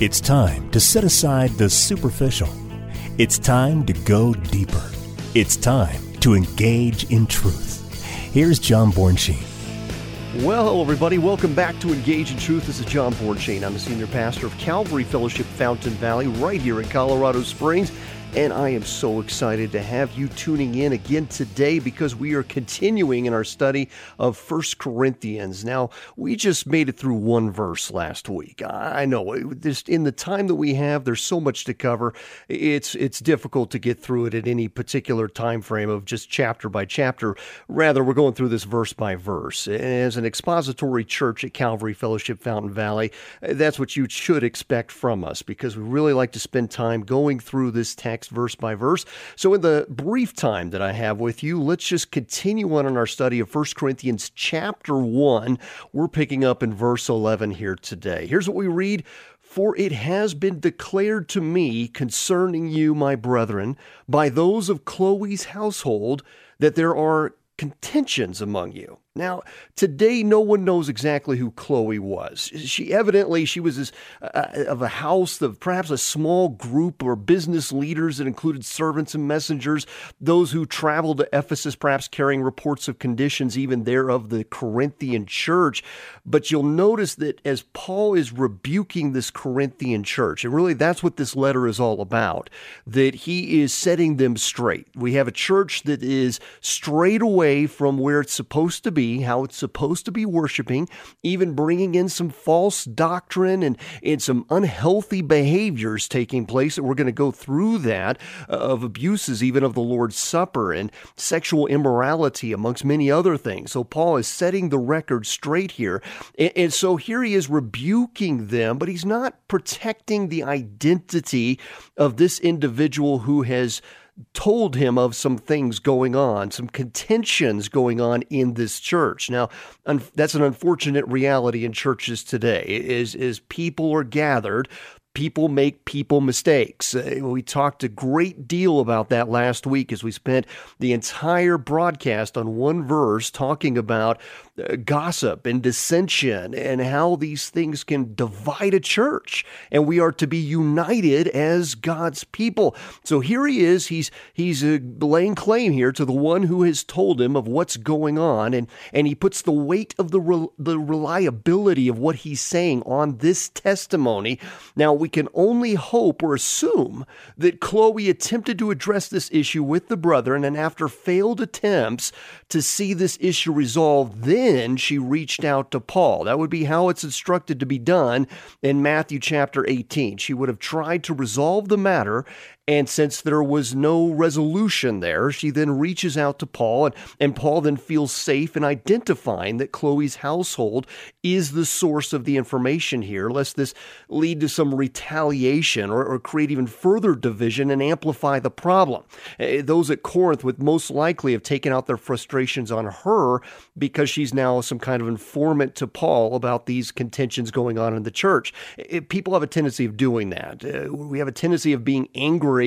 It's time to set aside the superficial. It's time to go deeper. It's time to engage in truth. Here's John Bornschein. Well, hello, everybody. Welcome back to Engage in Truth. This is John Bornschein. I'm the senior pastor of Calvary Fellowship Fountain Valley right here in Colorado Springs. And I am so excited to have you tuning in again today because we are continuing in our study of First Corinthians. Now, we just made it through one verse last week. I know just in the time that we have, there's so much to cover. It's it's difficult to get through it at any particular time frame of just chapter by chapter. Rather, we're going through this verse by verse. As an expository church at Calvary Fellowship Fountain Valley, that's what you should expect from us because we really like to spend time going through this text text verse by verse. So, in the brief time that I have with you, let's just continue on in our study of 1 Corinthians chapter 1. We're picking up in verse 11 here today. Here's what we read for it has been declared to me concerning you, my brethren, by those of Chloe's household, that there are contentions among you. Now, today, no one knows exactly who Chloe was. She evidently she was this, uh, of a house of perhaps a small group or business leaders that included servants and messengers, those who traveled to Ephesus, perhaps carrying reports of conditions even there of the Corinthian church. But you'll notice that as Paul is rebuking this Corinthian church, and really that's what this letter is all about, that he is setting them straight. We have a church that is straight away from where it's supposed to be how it's supposed to be worshiping, even bringing in some false doctrine and, and some unhealthy behaviors taking place. And we're going to go through that uh, of abuses, even of the Lord's Supper and sexual immorality, amongst many other things. So Paul is setting the record straight here. And, and so here he is rebuking them, but he's not protecting the identity of this individual who has told him of some things going on, some contentions going on in this church. Now, un- that's an unfortunate reality in churches today. Is is people are gathered people make people mistakes. Uh, we talked a great deal about that last week as we spent the entire broadcast on one verse talking about uh, gossip and dissension and how these things can divide a church and we are to be united as God's people. So here he is he's he's uh, laying claim here to the one who has told him of what's going on and and he puts the weight of the re- the reliability of what he's saying on this testimony. Now we we can only hope or assume that Chloe attempted to address this issue with the brethren, and after failed attempts to see this issue resolved, then she reached out to Paul. That would be how it's instructed to be done in Matthew chapter 18. She would have tried to resolve the matter and since there was no resolution there, she then reaches out to Paul, and, and Paul then feels safe in identifying that Chloe's household is the source of the information here, lest this lead to some retaliation or, or create even further division and amplify the problem. Uh, those at Corinth would most likely have taken out their frustrations on her because she's now some kind of informant to Paul about these contentions going on in the church. Uh, people have a tendency of doing that. Uh, we have a tendency of being angry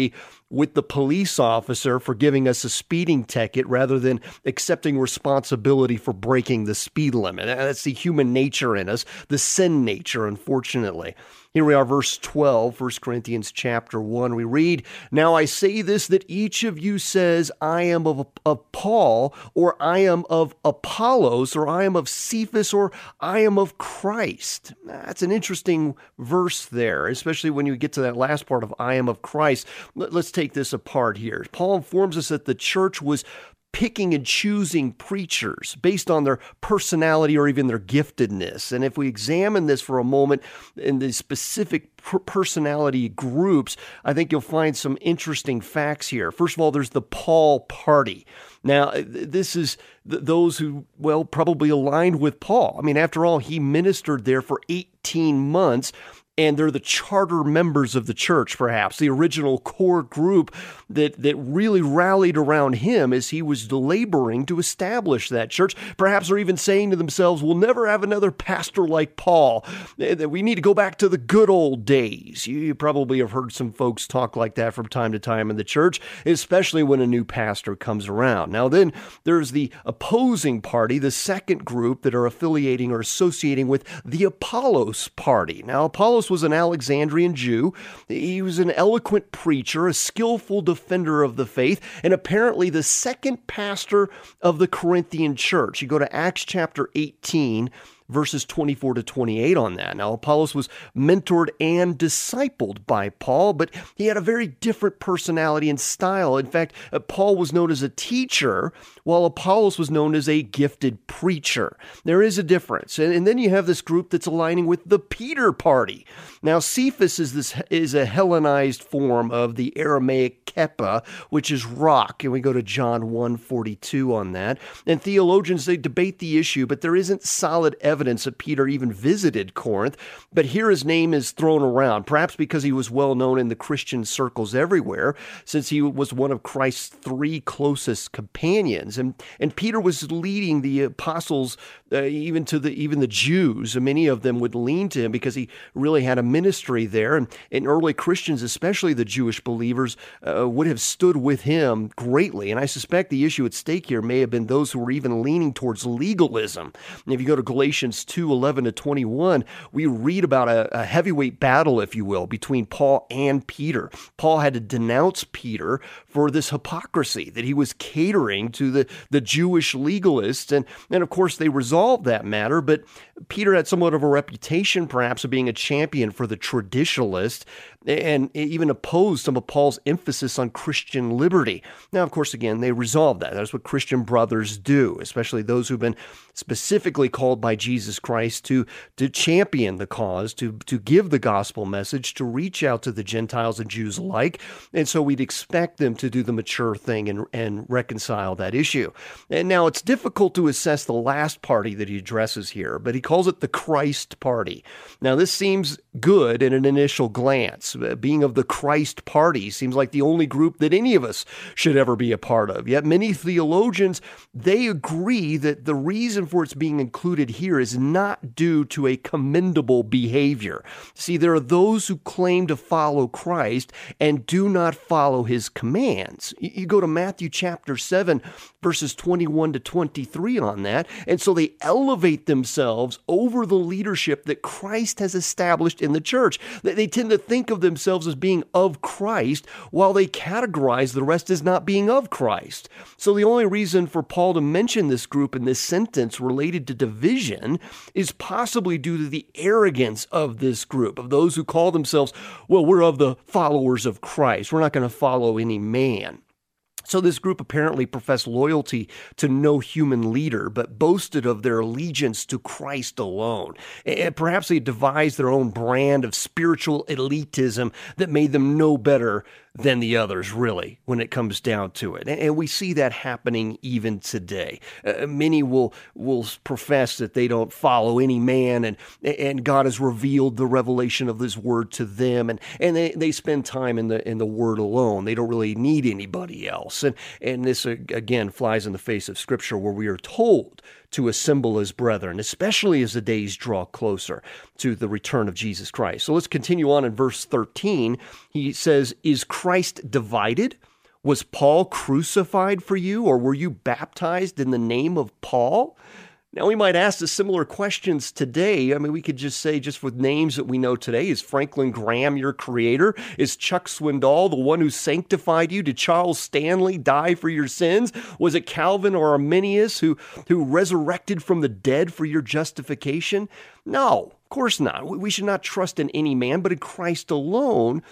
with the police officer for giving us a speeding ticket rather than accepting responsibility for breaking the speed limit. That's the human nature in us, the sin nature, unfortunately. Here we are, verse 12, 1 Corinthians chapter 1. We read, Now I say this that each of you says, I am of, of Paul, or I am of Apollos, or I am of Cephas, or I am of Christ. That's an interesting verse there, especially when you get to that last part of I am of Christ. Let's take this apart here. Paul informs us that the church was picking and choosing preachers based on their personality or even their giftedness. And if we examine this for a moment in the specific personality groups, I think you'll find some interesting facts here. First of all, there's the Paul party. Now, uh, this is th- those who, well, probably aligned with Paul. I mean, after all, he ministered there for 18 months and they're the charter members of the church, perhaps the original core group that that really rallied around him as he was laboring to establish that church. Perhaps they're even saying to themselves, "We'll never have another pastor like Paul. Eh, that we need to go back to the good old days." You probably have heard some folks talk like that from time to time in the church, especially when a new pastor comes around. Now, then there's the opposing party, the second group that are affiliating or associating with the Apollos party. Now, Apollos Apollos was an Alexandrian Jew. He was an eloquent preacher, a skillful defender of the faith, and apparently the second pastor of the Corinthian church. You go to Acts chapter 18, verses 24 to 28 on that. Now, Apollos was mentored and discipled by Paul, but he had a very different personality and style. In fact, uh, Paul was known as a teacher, while Apollos was known as a gifted preacher. There is a difference. And, and then you have this group that's aligning with the Peter party. Now, Cephas is this is a Hellenized form of the Aramaic Kepha, which is rock, and we go to John 1:42 on that. And theologians they debate the issue, but there isn't solid evidence that Peter even visited Corinth. But here his name is thrown around, perhaps because he was well known in the Christian circles everywhere, since he was one of Christ's three closest companions. And and Peter was leading the apostles uh, even to the even the Jews. Many of them would lean to him because he really had a ministry there, and, and early Christians, especially the Jewish believers, uh, Uh, would have stood with him greatly. And I suspect the issue at stake here may have been those who were even leaning towards legalism. And if you go to Galatians 2 11 to 21, we read about a, a heavyweight battle, if you will, between Paul and Peter. Paul had to denounce Peter for this hypocrisy that he was catering to the, the Jewish legalists. And, and of course, they resolved that matter, but Peter had somewhat of a reputation, perhaps, of being a champion for the traditionalist and even opposed some of Paul's emphasis on Christian liberty. Now, of course, again, they resolved that. That's what Christian brothers do, especially those who've been specifically called by Jesus Christ to, to champion the cause, to, to give the gospel message, to reach out to the Gentiles and Jews alike. And so we'd expect them to do the mature thing and, and reconcile that issue. And now it's difficult to assess the last party that he addresses here, but he calls it the Christ party. Now, this seems good in an initial glance. Uh, being of the Christ party seems like the only group that any of us should ever be a part of. Yet many theologians, they agree that the reason for its being included here is not due to a commendable behavior. See, there are those who claim to follow Christ and do not follow his commands. You go to Matthew chapter 7, verses 21 to 23 on that, and so they elevate themselves over the leadership that Christ has established in the church. They tend to think of themselves as being of Christ while they categorize the rest as not being of Christ. So the only reason for Paul to mention this group in this sentence related to division is possibly due to the arrogance of this group, of those who call themselves, well, we're of the followers of Christ. We're not going to follow any man. So, this group apparently professed loyalty to no human leader, but boasted of their allegiance to Christ alone. And perhaps they devised their own brand of spiritual elitism that made them no better than the others, really, when it comes down to it. And we see that happening even today. Uh, many will will profess that they don't follow any man, and and God has revealed the revelation of His Word to them, and and they, they spend time in the in the Word alone. They don't really need anybody else. And and this uh, again flies in the face of Scripture, where we are told to assemble as brethren, especially as the days draw closer to the return of Jesus Christ. So let's continue on in verse 13. He says, Is Christ divided? Was Paul crucified for you, or were you baptized in the name of Paul? Now, we might ask the similar questions today. I mean, we could just say, just with names that we know today, is Franklin Graham your creator? Is Chuck Swindoll the one who sanctified you? Did Charles Stanley die for your sins? Was it Calvin or Arminius who, who resurrected from the dead for your justification? No, of course not. We should not trust in any man, but in Christ alone.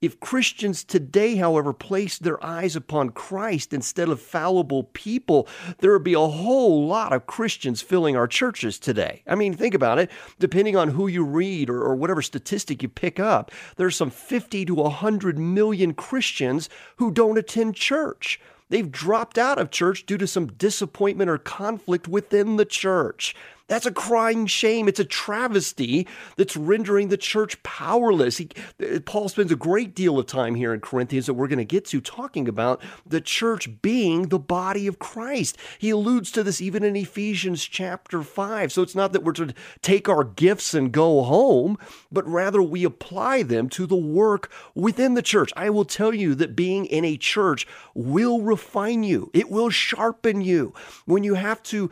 If Christians today, however, place their eyes upon Christ instead of fallible people, there would be a whole lot of Christians filling our churches today. I mean, think about it. Depending on who you read or, or whatever statistic you pick up, there's some 50 to 100 million Christians who don't attend church. They've dropped out of church due to some disappointment or conflict within the church. That's a crying shame. It's a travesty that's rendering the church powerless. He, uh, Paul spends a great deal of time here in Corinthians that we're going to get to talking about the church being the body of Christ. He alludes to this even in Ephesians chapter 5. So it's not that we're to take our gifts and go home, but rather we apply them to the work within the church. I will tell you that being in a church will refine you, it will sharpen you. When you have to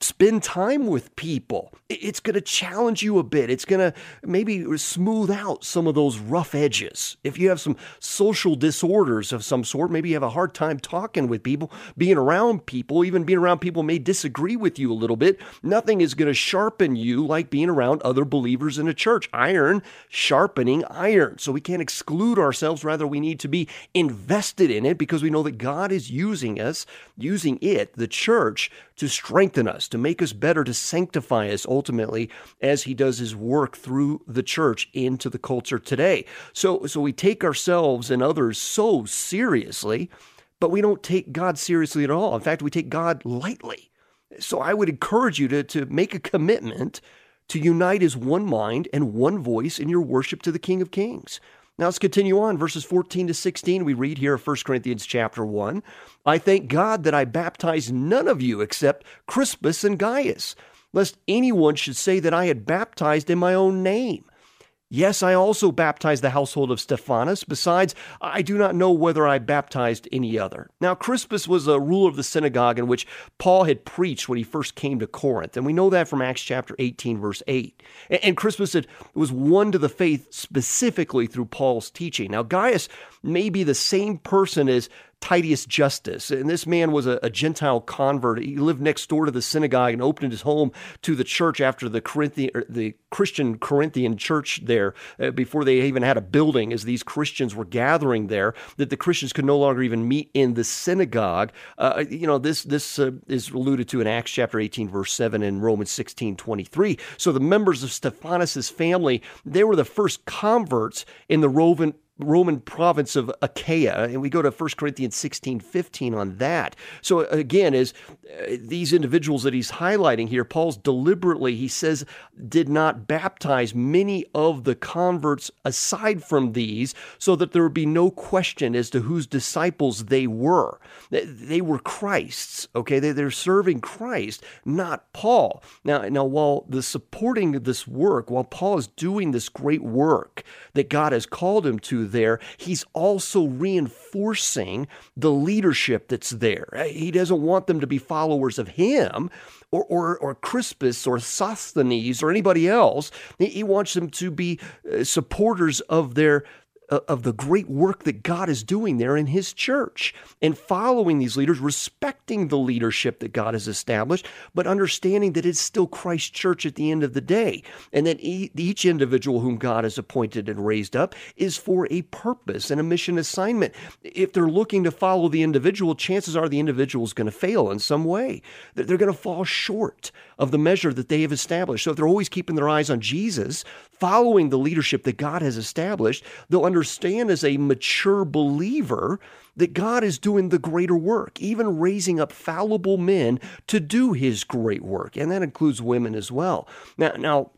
spend time with with people. It's going to challenge you a bit. It's going to maybe smooth out some of those rough edges. If you have some social disorders of some sort, maybe you have a hard time talking with people, being around people, even being around people may disagree with you a little bit. Nothing is going to sharpen you like being around other believers in a church. Iron sharpening iron. So we can't exclude ourselves. Rather, we need to be invested in it because we know that God is using us, using it, the church, to strengthen us, to make us better, to sanctify us ultimately as he does his work through the church into the culture today. So, so we take ourselves and others so seriously, but we don't take God seriously at all. In fact, we take God lightly. So I would encourage you to, to make a commitment to unite as one mind and one voice in your worship to the King of Kings. Now let's continue on. Verses 14 to 16, we read here of 1 Corinthians chapter 1. I thank God that I baptized none of you except Crispus and Gaius, lest anyone should say that I had baptized in my own name. Yes, I also baptized the household of Stephanas. Besides, I do not know whether I baptized any other. Now, Crispus was a ruler of the synagogue in which Paul had preached when he first came to Corinth. And we know that from Acts chapter 18, verse 8. And Crispus had, was won to the faith specifically through Paul's teaching. Now, Gaius may be the same person as Titius Justus. And this man was a, a, Gentile convert. He lived next door to the synagogue and opened his home to the church after the Corinthian, the Christian Corinthian church there, uh, before they even had a building, as these Christians were gathering there, that the Christians could no longer even meet in the synagogue. Uh, you know, this this uh, is alluded to in Acts chapter 18, verse 7, and Romans 16, 23. So the members of Stephanas' family, they were the first converts in the Roman Roman province of Achaia, and we go to 1 Corinthians 16 15 on that. So, again, is uh, these individuals that he's highlighting here, Paul's deliberately, he says, did not baptize many of the converts aside from these, so that there would be no question as to whose disciples they were. They were Christ's, okay? They're serving Christ, not Paul. Now, now while the supporting this work, while Paul is doing this great work that God has called him to, there, he's also reinforcing the leadership that's there. He doesn't want them to be followers of him or, or, or Crispus or Sosthenes or anybody else. He wants them to be uh, supporters of their of the great work that God is doing there in His church and following these leaders, respecting the leadership that God has established, but understanding that it's still Christ's church at the end of the day, and that each individual whom God has appointed and raised up is for a purpose and a mission assignment. If they're looking to follow the individual, chances are the individual is going to fail in some way. They're going to fall short of the measure that they have established. So if they're always keeping their eyes on Jesus, following the leadership that God has established, they'll understand as a mature believer that God is doing the greater work, even raising up fallible men to do his great work. And that includes women as well. Now, now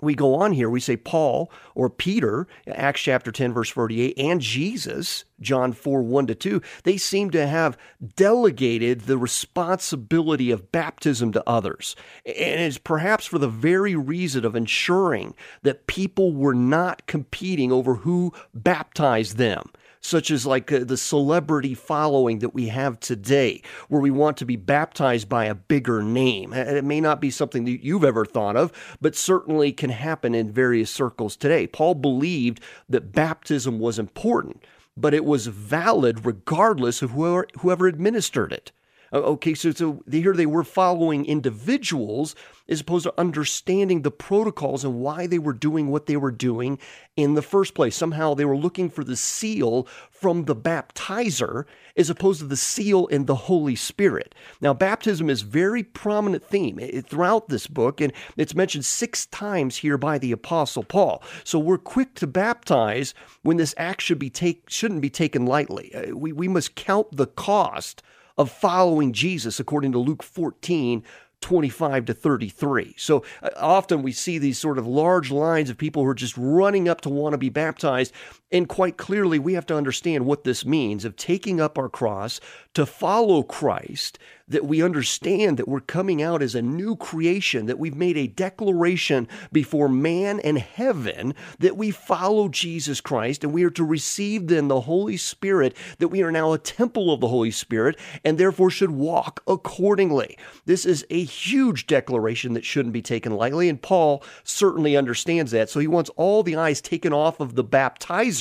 we go on here, we say Paul or Peter, Acts chapter 10, verse 48, and Jesus, John 4, 1 to 2, they seem to have delegated the responsibility of baptism to others. And it's perhaps for the very reason of ensuring that people were not competing over who baptized them such as like uh, the celebrity following that we have today, where we want to be baptized by a bigger name. It may not be something that you've ever thought of, but certainly can happen in various circles today. Paul believed that baptism was important, but it was valid regardless of whoever, whoever administered it. Uh, okay, so, so here they were following individuals as opposed to understanding the protocols and why they were doing what they were doing in the first place. Somehow they were looking for the seal from the baptizer as opposed to the seal in the Holy Spirit. Now, baptism is very prominent theme eh, eh, throughout this book, and it's mentioned six times here by the Apostle Paul. So we're quick to baptize when this act should be take, shouldn't be taken lightly. Uh, we, we must count the cost of following Jesus, according to Luke 14. 25 to 33. So uh, often we see these sort of large lines of people who are just running up to want to be baptized. And quite clearly, we have to understand what this means of taking up our cross to follow Christ that we understand that we're coming out as a new creation, that we've made a declaration before man and heaven that we follow Jesus Christ and we are to receive then the Holy Spirit, that we are now a temple of the Holy Spirit and therefore should walk accordingly. This is a huge declaration that shouldn't be taken lightly, and Paul certainly understands that. So he wants all the eyes taken off of the baptizer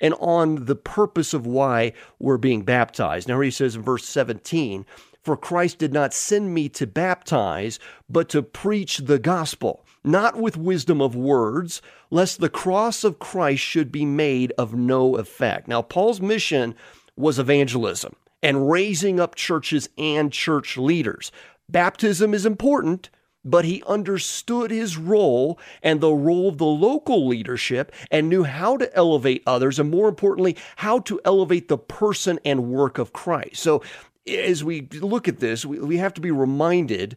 and on the purpose of why we're being baptized. Now, he says in verse 17, For Christ did not send me to baptize, but to preach the gospel, not with wisdom of words, lest the cross of Christ should be made of no effect. Now, Paul's mission was evangelism and raising up churches and church leaders. Baptism is important, but he understood his role and the role of the local leadership and knew how to elevate others, and more importantly, how to elevate the person and work of Christ. So, as we look at this, we, have to be reminded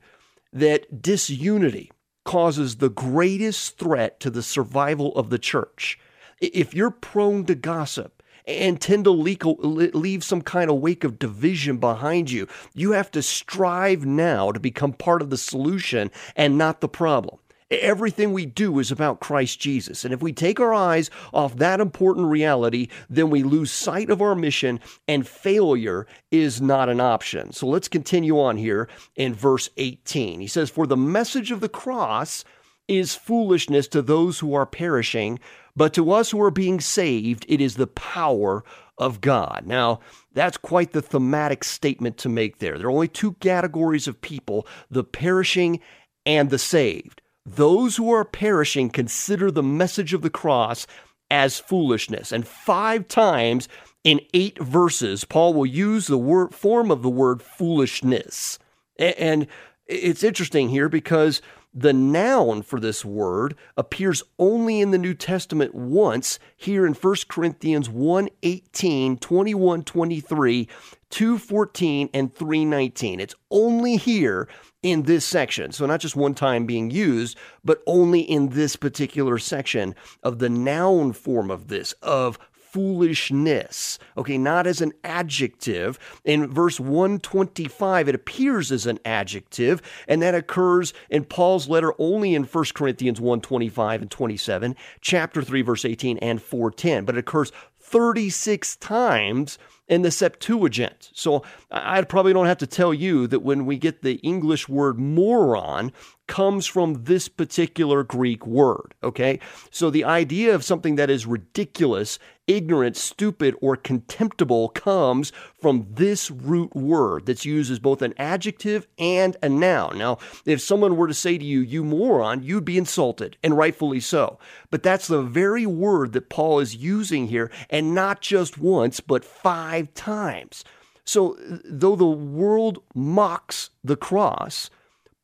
that disunity causes the greatest threat to the survival of the church. If you're prone to gossip, and tend to leave some kind of wake of division behind you. You have to strive now to become part of the solution and not the problem. Everything we do is about Christ Jesus. And if we take our eyes off that important reality, then we lose sight of our mission, and failure is not an option. So let's continue on here in verse 18. He says, For the message of the cross is foolishness to those who are perishing, but to us who are being saved, it is the power of God. Now, that's quite the thematic statement to make there. There are only two categories of people the perishing and the saved. Those who are perishing consider the message of the cross as foolishness. And five times in eight verses, Paul will use the word, form of the word foolishness. And it's interesting here because the noun for this word appears only in the New Testament once here in 1 Corinthians 1 18, 21 23, 214, and 319. It's only here in this section. So, not just one time being used, but only in this particular section of the noun form of this, of foolishness. Okay, not as an adjective. In verse 125, it appears as an adjective, and that occurs in Paul's letter only in 1 Corinthians 125 and 27, chapter 3, verse 18, and 410. But it occurs 36 times in the Septuagint. So I probably don't have to tell you that when we get the English word moron comes from this particular Greek word, okay? So the idea of something that is ridiculous, ignorant, stupid, or contemptible comes from this root word that's used as both an adjective and a noun. Now, if someone were to say to you, you moron, you'd be insulted, and rightfully so. But that's the very word that Paul is using here, and not just once, but five times. So, though the world mocks the cross,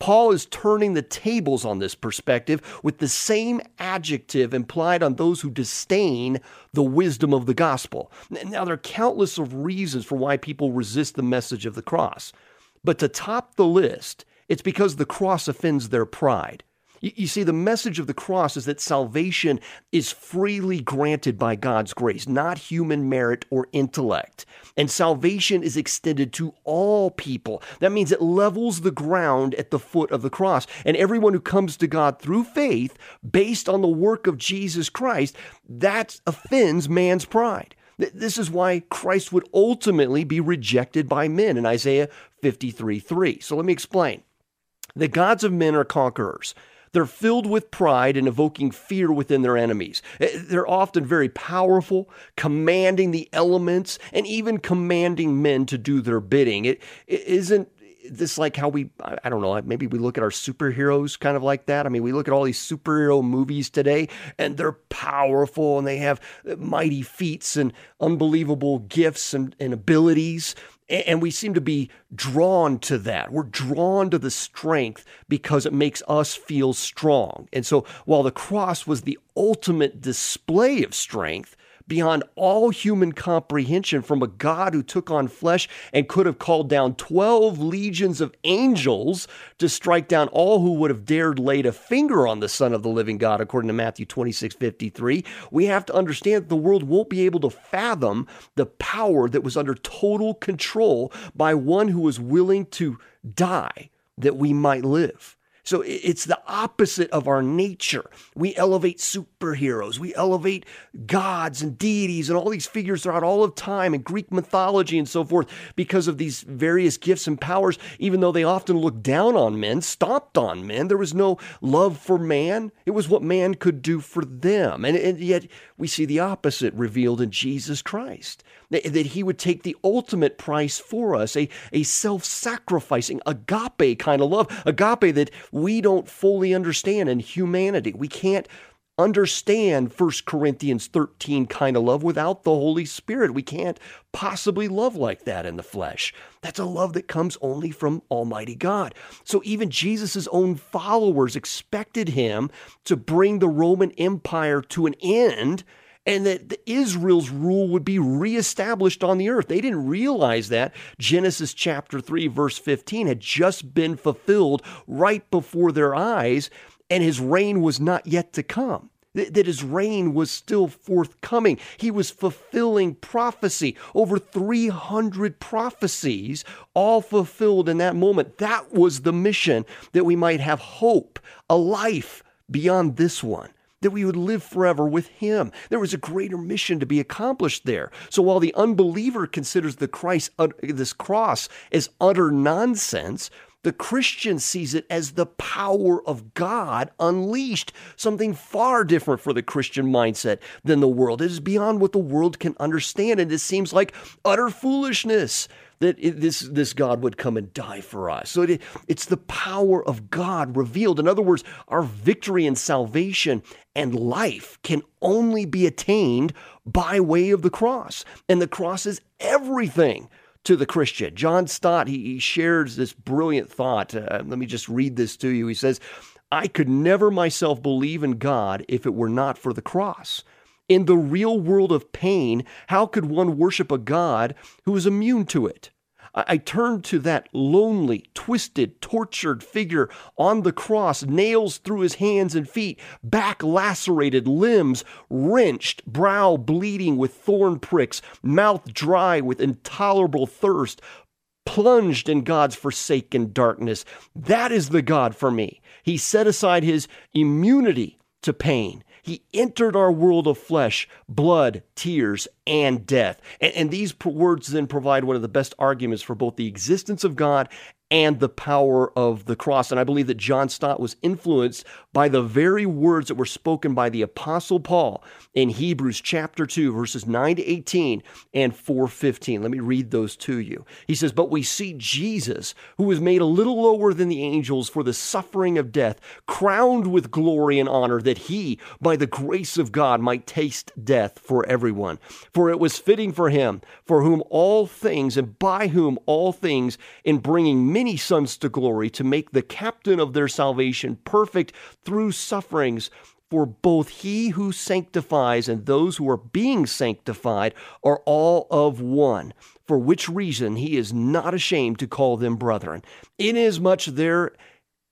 Paul is turning the tables on this perspective with the same adjective implied on those who disdain the wisdom of the gospel. Now, there are countless of reasons for why people resist the message of the cross. But to top the list, it's because the cross offends their pride. You, see, the message of the cross is that salvation is freely granted by God's grace, not human merit or intellect. And salvation is extended to all people. That means it levels the ground at the foot of the cross. And everyone who comes to God through faith, based on the work of Jesus Christ, that offends man's pride. This is why Christ would ultimately be rejected by men in Isaiah 53 3. So let me explain. The gods of men are conquerors. They're filled with pride and evoking fear within their enemies. Eh, they're often very powerful, commanding the elements and even commanding men to do their bidding. It, it isn't this like how we I don't know maybe we look at our superheroes kind of like that. I mean, we look at all these superhero movies today and they're powerful and they have mighty feats and unbelievable gifts and, and abilities. And we seem to be drawn to that. We're drawn to the strength because it makes us feel strong. And so while the cross was the ultimate display of strength, beyond all human comprehension from a God who took on flesh and could have called down 12 legions of angels to strike down all who would have dared laid a finger on the Son of the living God, according to Matthew 26 53. We have to understand that the world won't be able to fathom the power that was under total control by one who was willing to die that we might live. So it's the opposite of our nature. We elevate superheroes, we elevate gods and deities and all these figures throughout all of time and Greek mythology and so forth because of these various gifts and powers, even though they often looked down on men, stomped on men. There was no love for man, it was what man could do for them. And, and yet we see the opposite revealed in Jesus Christ that he would take the ultimate price for us, a, a self sacrificing, agape kind of love, agape that we don't fully understand in humanity. We can't understand 1 Corinthians 13 kind of love without the Holy Spirit. We can't possibly love like that in the flesh. That's a love that comes only from Almighty God. So even Jesus' own followers expected him to bring the Roman Empire to an end and that Israel's rule would be reestablished on the earth. They didn't realize that Genesis chapter 3 verse 15 had just been fulfilled right before their eyes and his reign was not yet to come. That his reign was still forthcoming. He was fulfilling prophecy, over 300 prophecies, all fulfilled in that moment. That was the mission that we might have hope, a life beyond this one that we would live forever with him. There was a greater mission to be accomplished there. So while the unbeliever considers the Christ uh, this cross as utter nonsense, the Christian sees it as the power of God unleashed, something far different for the Christian mindset than the world. It is beyond what the world can understand, and it seems like utter foolishness that it, this, this God would come and die for us. So it, it's the power of God revealed. In other words, our victory and salvation and life can only be attained by way of the cross. And the cross is everything to the Christian. John Stott, he, he shares this brilliant thought. Uh, let me just read this to you. He says, I could never myself believe in God if it were not for the cross. In the real world of pain, how could one worship a God who is immune to it? I turned to that lonely, twisted, tortured figure on the cross, nails through his hands and feet, back lacerated, limbs wrenched, brow bleeding with thorn pricks, mouth dry with intolerable thirst, plunged in God's forsaken darkness. That is the God for me. He set aside his immunity to pain he entered our world of flesh, blood, tears, and death. And, and, these words then provide one of the best arguments for both the existence of God and the power of the cross. And I believe that John Stott was influenced by the very words that were spoken by the Apostle Paul in Hebrews chapter 2, verses 9 to 18 and 415. Let me read those to you. He says, But we see Jesus, who was made a little lower than the angels for the suffering of death, crowned with glory and honor, that he, by the grace of God, might taste death for everyone. For it was fitting for him, for whom all things and by whom all things, in bringing many sons to glory to make the captain of their salvation perfect through sufferings. For both he who sanctifies and those who are being sanctified are all of one, for which reason he is not ashamed to call them brethren. Inasmuch there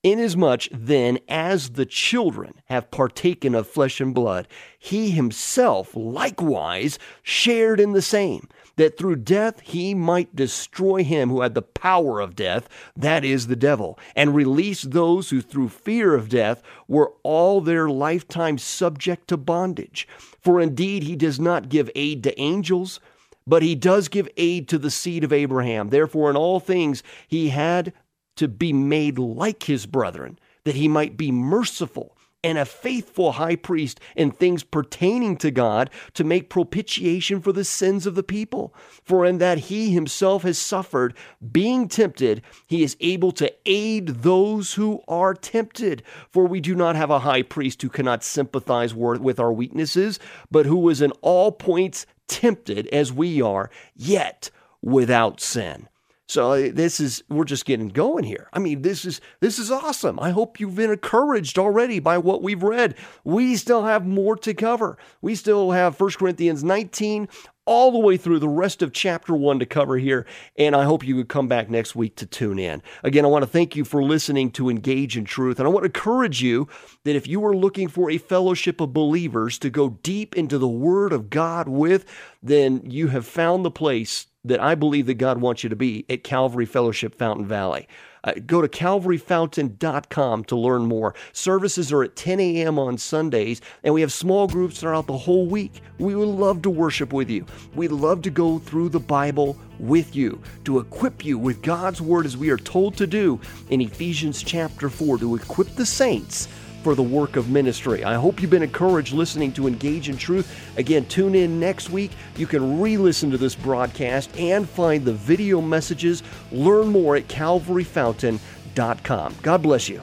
Inasmuch then as the children have partaken of flesh and blood, he himself likewise shared in the same that through death he might destroy him who had the power of death, that is, the devil, and release those who through fear of death were all their lifetime subject to bondage. For indeed he does not give aid to angels, but he does give aid to the seed of Abraham. Therefore, in all things he had to be made like his brethren, that he might be merciful and a faithful high priest in things pertaining to God to make propitiation for the sins of the people. For in that he himself has suffered, being tempted, he is able to aid those who are tempted. For we do not have a high priest who cannot sympathize with our weaknesses, but who is in all points tempted as we are, yet without sin. So uh, this is we're just getting going here. I mean, this is this is awesome. I hope you've been encouraged already by what we've read. We still have more to cover. We still have 1 Corinthians 19 all the way through the rest of chapter one to cover here. And I hope you would come back next week to tune in. Again, I want to thank you for listening to Engage in Truth. And I want to encourage you that if you are looking for a fellowship of believers to go deep into the Word of God with, then you have found the place that I believe that God wants you to be at Calvary Fellowship Fountain Valley. Uh, go to calvaryfountain.com to learn more. Services are at 10 a.m. on Sundays, and we have small groups throughout the whole week. We would love to worship with you. We'd love to go through the Bible with you to equip you with God's Word as we are told to do in Ephesians chapter 4 to equip the saints for the work of ministry. I hope you've been encouraged listening to Engage in Truth. Again, tune in next week. You can re listen to this broadcast and find the video messages. Learn more at calvaryfountain.com. God bless you.